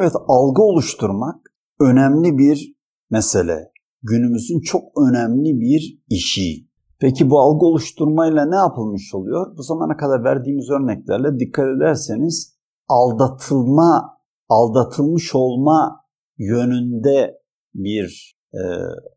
Evet algı oluşturmak önemli bir mesele. Günümüzün çok önemli bir işi. Peki bu algı oluşturmayla ne yapılmış oluyor? Bu zamana kadar verdiğimiz örneklerle dikkat ederseniz aldatılma, aldatılmış olma yönünde bir e,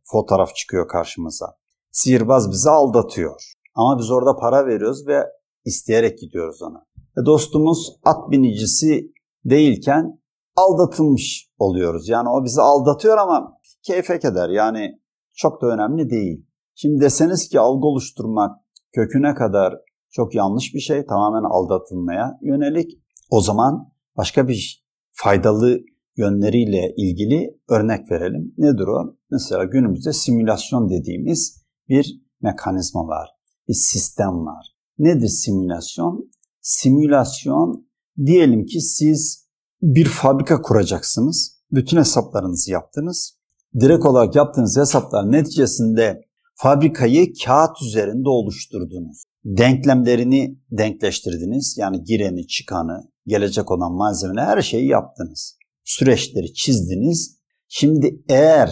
fotoğraf çıkıyor karşımıza. Sihirbaz bizi aldatıyor. Ama biz orada para veriyoruz ve isteyerek gidiyoruz ona. Ve dostumuz at binicisi değilken aldatılmış oluyoruz. Yani o bizi aldatıyor ama keyfe keder. Yani çok da önemli değil. Şimdi deseniz ki algı oluşturmak köküne kadar çok yanlış bir şey, tamamen aldatılmaya yönelik. O zaman başka bir faydalı yönleriyle ilgili örnek verelim. Nedir o? Mesela günümüzde simülasyon dediğimiz bir mekanizma var, bir sistem var. Nedir simülasyon? Simülasyon diyelim ki siz bir fabrika kuracaksınız. Bütün hesaplarınızı yaptınız. Direkt olarak yaptığınız hesaplar neticesinde fabrikayı kağıt üzerinde oluşturdunuz. Denklemlerini denkleştirdiniz. Yani gireni, çıkanı, gelecek olan malzemeni her şeyi yaptınız. Süreçleri çizdiniz. Şimdi eğer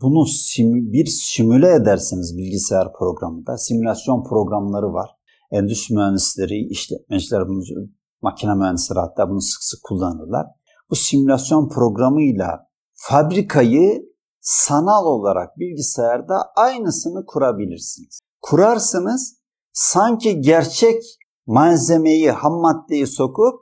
bunu simü, bir simüle ederseniz bilgisayar programında, simülasyon programları var. Endüstri mühendisleri, işletmeciler, makine mühendisleri hatta bunu sık sık kullanırlar. Bu simülasyon programıyla fabrikayı sanal olarak bilgisayarda aynısını kurabilirsiniz. Kurarsanız sanki gerçek malzemeyi, ham maddeyi sokup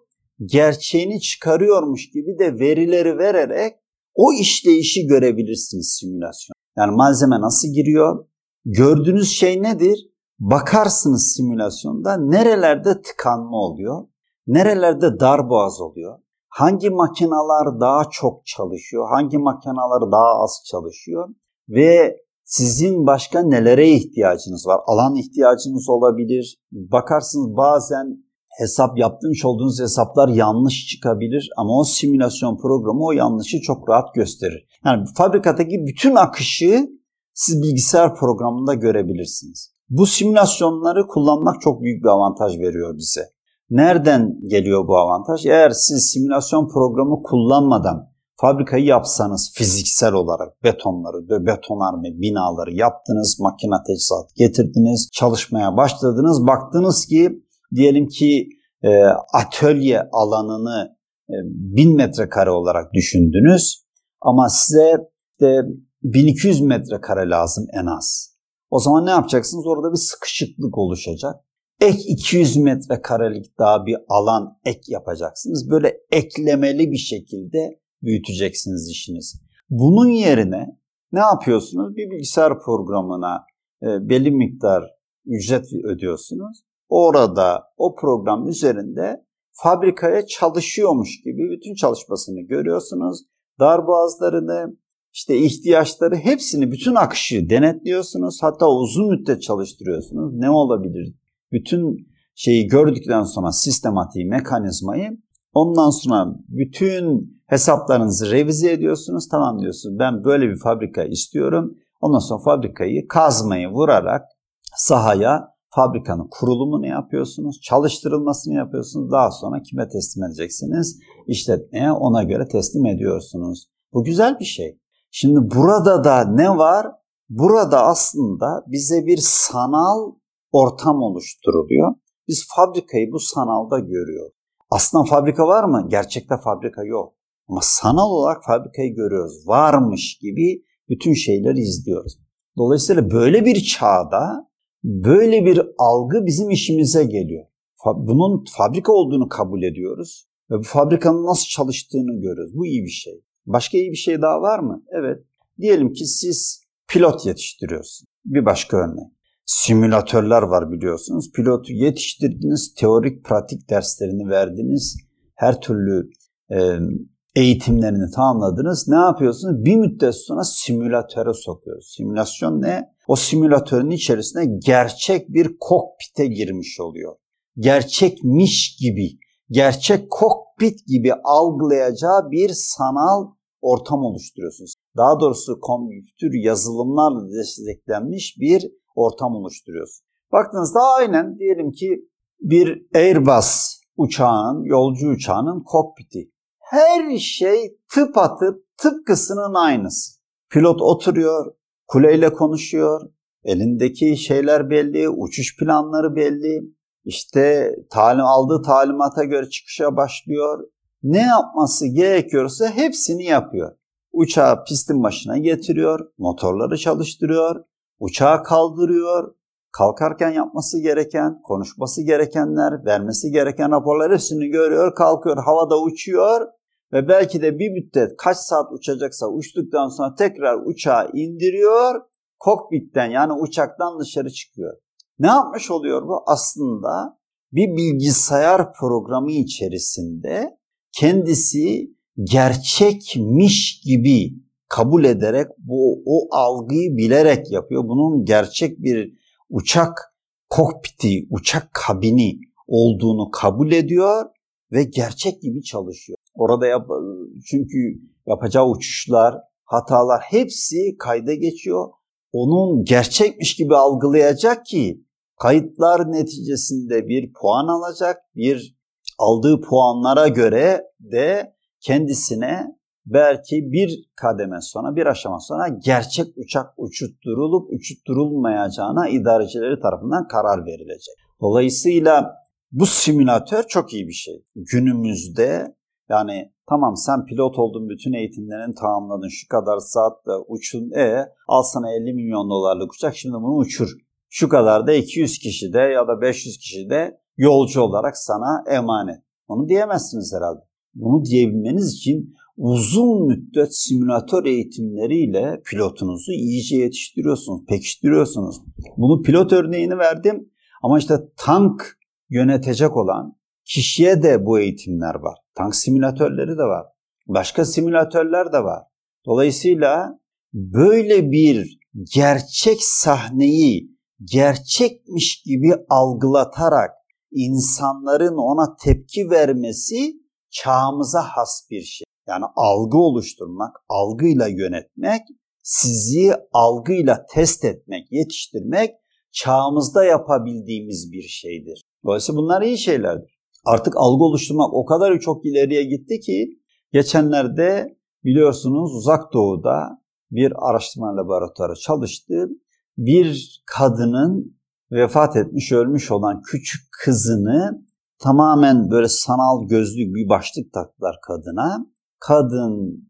gerçeğini çıkarıyormuş gibi de verileri vererek o işleyişi görebilirsiniz simülasyon. Yani malzeme nasıl giriyor? Gördüğünüz şey nedir? Bakarsınız simülasyonda nerelerde tıkanma oluyor, nerelerde dar boğaz oluyor, hangi makineler daha çok çalışıyor, hangi makineler daha az çalışıyor ve sizin başka nelere ihtiyacınız var? Alan ihtiyacınız olabilir. Bakarsınız bazen hesap yaptığınız olduğunuz hesaplar yanlış çıkabilir ama o simülasyon programı o yanlışı çok rahat gösterir. Yani fabrikadaki bütün akışı siz bilgisayar programında görebilirsiniz. Bu simülasyonları kullanmak çok büyük bir avantaj veriyor bize. Nereden geliyor bu avantaj? Eğer siz simülasyon programı kullanmadan fabrikayı yapsanız fiziksel olarak betonları, betonarme binaları yaptınız, makine teçhizat getirdiniz, çalışmaya başladınız. Baktınız ki diyelim ki e, atölye alanını e, 1000 metrekare olarak düşündünüz ama size de 1200 metrekare lazım en az. O zaman ne yapacaksınız? Orada bir sıkışıklık oluşacak ek 200 metrekarelik daha bir alan ek yapacaksınız. Böyle eklemeli bir şekilde büyüteceksiniz işinizi. Bunun yerine ne yapıyorsunuz? Bir bilgisayar programına e, belli miktar ücret ödüyorsunuz. Orada o program üzerinde fabrikaya çalışıyormuş gibi bütün çalışmasını görüyorsunuz. Darboğazlarını, işte ihtiyaçları hepsini, bütün akışı denetliyorsunuz. Hatta uzun müddet çalıştırıyorsunuz. Ne olabilir bütün şeyi gördükten sonra sistematiği, mekanizmayı ondan sonra bütün hesaplarınızı revize ediyorsunuz. Tamam diyorsunuz ben böyle bir fabrika istiyorum. Ondan sonra fabrikayı kazmayı vurarak sahaya fabrikanın kurulumunu yapıyorsunuz, çalıştırılmasını yapıyorsunuz. Daha sonra kime teslim edeceksiniz? İşletmeye ona göre teslim ediyorsunuz. Bu güzel bir şey. Şimdi burada da ne var? Burada aslında bize bir sanal ortam oluşturuluyor. Biz fabrikayı bu sanalda görüyoruz. Aslında fabrika var mı? Gerçekte fabrika yok. Ama sanal olarak fabrikayı görüyoruz. Varmış gibi bütün şeyleri izliyoruz. Dolayısıyla böyle bir çağda böyle bir algı bizim işimize geliyor. Bunun fabrika olduğunu kabul ediyoruz ve bu fabrikanın nasıl çalıştığını görüyoruz. Bu iyi bir şey. Başka iyi bir şey daha var mı? Evet. Diyelim ki siz pilot yetiştiriyorsunuz. Bir başka örnek simülatörler var biliyorsunuz. Pilotu yetiştirdiniz, teorik pratik derslerini verdiniz. Her türlü e, eğitimlerini tamamladınız. Ne yapıyorsunuz? Bir müddet sonra simülatöre sokuyoruz. Simülasyon ne? O simülatörün içerisine gerçek bir kokpite girmiş oluyor. Gerçekmiş gibi, gerçek kokpit gibi algılayacağı bir sanal ortam oluşturuyorsunuz. Daha doğrusu kompütür yazılımlarla desteklenmiş bir ortam oluşturuyorsun. Baktığınızda aynen diyelim ki bir Airbus uçağının, yolcu uçağının kokpiti. her şey tıpatıp tıpkısının aynısı. Pilot oturuyor, kuleyle konuşuyor, elindeki şeyler belli, uçuş planları belli, işte talim aldığı talimata göre çıkışa başlıyor. Ne yapması gerekiyorsa hepsini yapıyor. Uçağı pistin başına getiriyor, motorları çalıştırıyor, uçağı kaldırıyor, kalkarken yapması gereken, konuşması gerekenler, vermesi gereken raporlar hepsini görüyor, kalkıyor, havada uçuyor ve belki de bir müddet kaç saat uçacaksa uçtuktan sonra tekrar uçağı indiriyor, kokpitten yani uçaktan dışarı çıkıyor. Ne yapmış oluyor bu? Aslında bir bilgisayar programı içerisinde kendisi gerçekmiş gibi kabul ederek bu o algıyı bilerek yapıyor. Bunun gerçek bir uçak kokpiti, uçak kabini olduğunu kabul ediyor ve gerçek gibi çalışıyor. Orada yap çünkü yapacağı uçuşlar, hatalar hepsi kayda geçiyor. Onun gerçekmiş gibi algılayacak ki kayıtlar neticesinde bir puan alacak. Bir aldığı puanlara göre de kendisine belki bir kademe sonra, bir aşama sonra gerçek uçak uçutturulup uçutturulmayacağına idarecileri tarafından karar verilecek. Dolayısıyla bu simülatör çok iyi bir şey. Günümüzde yani tamam sen pilot oldun bütün eğitimlerini tamamladın şu kadar saatte uçun e al sana 50 milyon dolarlık uçak şimdi bunu uçur. Şu kadar da 200 kişi de ya da 500 kişi de yolcu olarak sana emanet. Onu diyemezsiniz herhalde. Bunu diyebilmeniz için uzun müddet simülatör eğitimleriyle pilotunuzu iyice yetiştiriyorsunuz, pekiştiriyorsunuz. Bunu pilot örneğini verdim ama işte tank yönetecek olan kişiye de bu eğitimler var. Tank simülatörleri de var. Başka simülatörler de var. Dolayısıyla böyle bir gerçek sahneyi gerçekmiş gibi algılatarak insanların ona tepki vermesi çağımıza has bir şey. Yani algı oluşturmak, algıyla yönetmek, sizi algıyla test etmek, yetiştirmek çağımızda yapabildiğimiz bir şeydir. Dolayısıyla bunlar iyi şeylerdir. Artık algı oluşturmak o kadar çok ileriye gitti ki geçenlerde biliyorsunuz uzak doğuda bir araştırma laboratuvarı çalıştı. Bir kadının vefat etmiş, ölmüş olan küçük kızını tamamen böyle sanal gözlük bir başlık taktılar kadına. Kadın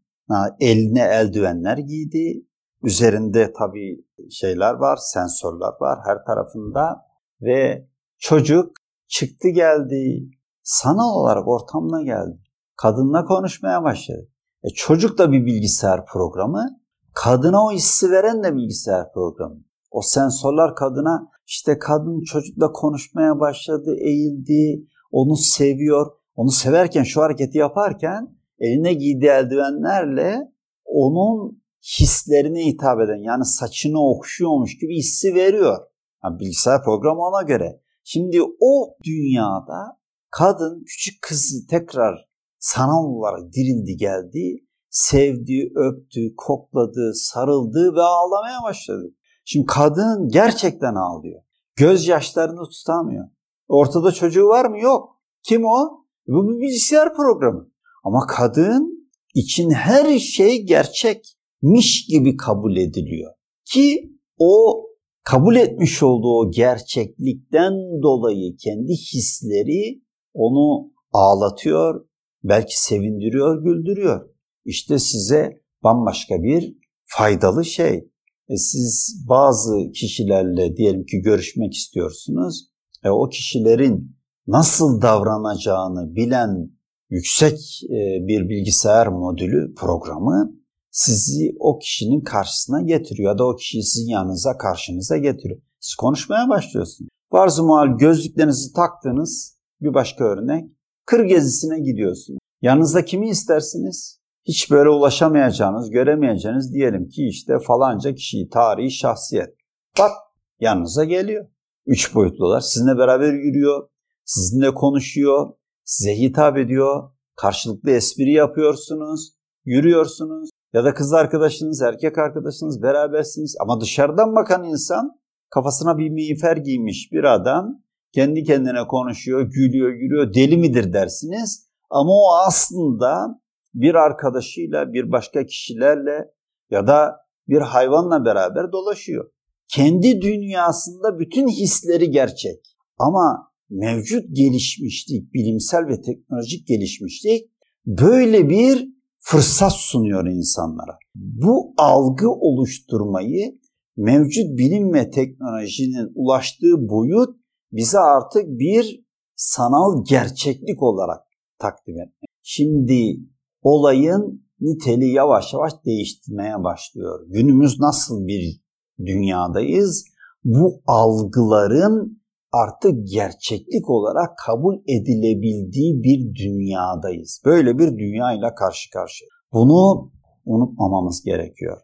eline eldivenler giydi. Üzerinde tabii şeyler var, sensörler var her tarafında ve çocuk çıktı geldi. Sanal olarak ortamına geldi. Kadınla konuşmaya başladı. E çocuk da bir bilgisayar programı. Kadına o hissi veren de bilgisayar programı. O sensörler kadına işte kadın çocukla konuşmaya başladı, eğildi, onu seviyor. Onu severken şu hareketi yaparken eline giydiği eldivenlerle onun hislerine hitap eden yani saçını okşuyormuş gibi hissi veriyor. Yani bilgisayar programı ona göre. Şimdi o dünyada kadın küçük kızı tekrar sanal olarak dirildi geldi. Sevdi, öptü, kokladı, sarıldı ve ağlamaya başladı. Şimdi kadın gerçekten ağlıyor. Gözyaşlarını tutamıyor. Ortada çocuğu var mı? Yok. Kim o? Bu bir bilgisayar programı. Ama kadın için her şey gerçekmiş gibi kabul ediliyor. Ki o kabul etmiş olduğu o gerçeklikten dolayı kendi hisleri onu ağlatıyor, belki sevindiriyor, güldürüyor. İşte size bambaşka bir faydalı şey. E siz bazı kişilerle diyelim ki görüşmek istiyorsunuz. E o kişilerin nasıl davranacağını bilen yüksek e, bir bilgisayar modülü programı sizi o kişinin karşısına getiriyor ya da o kişiyi sizin yanınıza karşınıza getiriyor. Siz konuşmaya başlıyorsunuz. Varsa muhal gözlüklerinizi taktınız bir başka örnek. Kır gezisine gidiyorsunuz. Yanınızda kimi istersiniz? Hiç böyle ulaşamayacağınız, göremeyeceğiniz diyelim ki işte falanca kişiyi, tarihi şahsiyet. Bak yanınıza geliyor. Üç boyutlular sizinle beraber yürüyor, sizinle konuşuyor, size hitap ediyor, karşılıklı espri yapıyorsunuz, yürüyorsunuz ya da kız arkadaşınız, erkek arkadaşınız berabersiniz ama dışarıdan bakan insan kafasına bir miğfer giymiş bir adam kendi kendine konuşuyor, gülüyor, gülüyor, deli midir dersiniz ama o aslında bir arkadaşıyla, bir başka kişilerle ya da bir hayvanla beraber dolaşıyor. Kendi dünyasında bütün hisleri gerçek. Ama mevcut gelişmişlik, bilimsel ve teknolojik gelişmişlik böyle bir fırsat sunuyor insanlara. Bu algı oluşturmayı mevcut bilim ve teknolojinin ulaştığı boyut bize artık bir sanal gerçeklik olarak takdim etmek. Şimdi olayın niteliği yavaş yavaş değiştirmeye başlıyor. Günümüz nasıl bir dünyadayız? Bu algıların artık gerçeklik olarak kabul edilebildiği bir dünyadayız. Böyle bir dünya ile karşı karşıya. Bunu unutmamamız gerekiyor.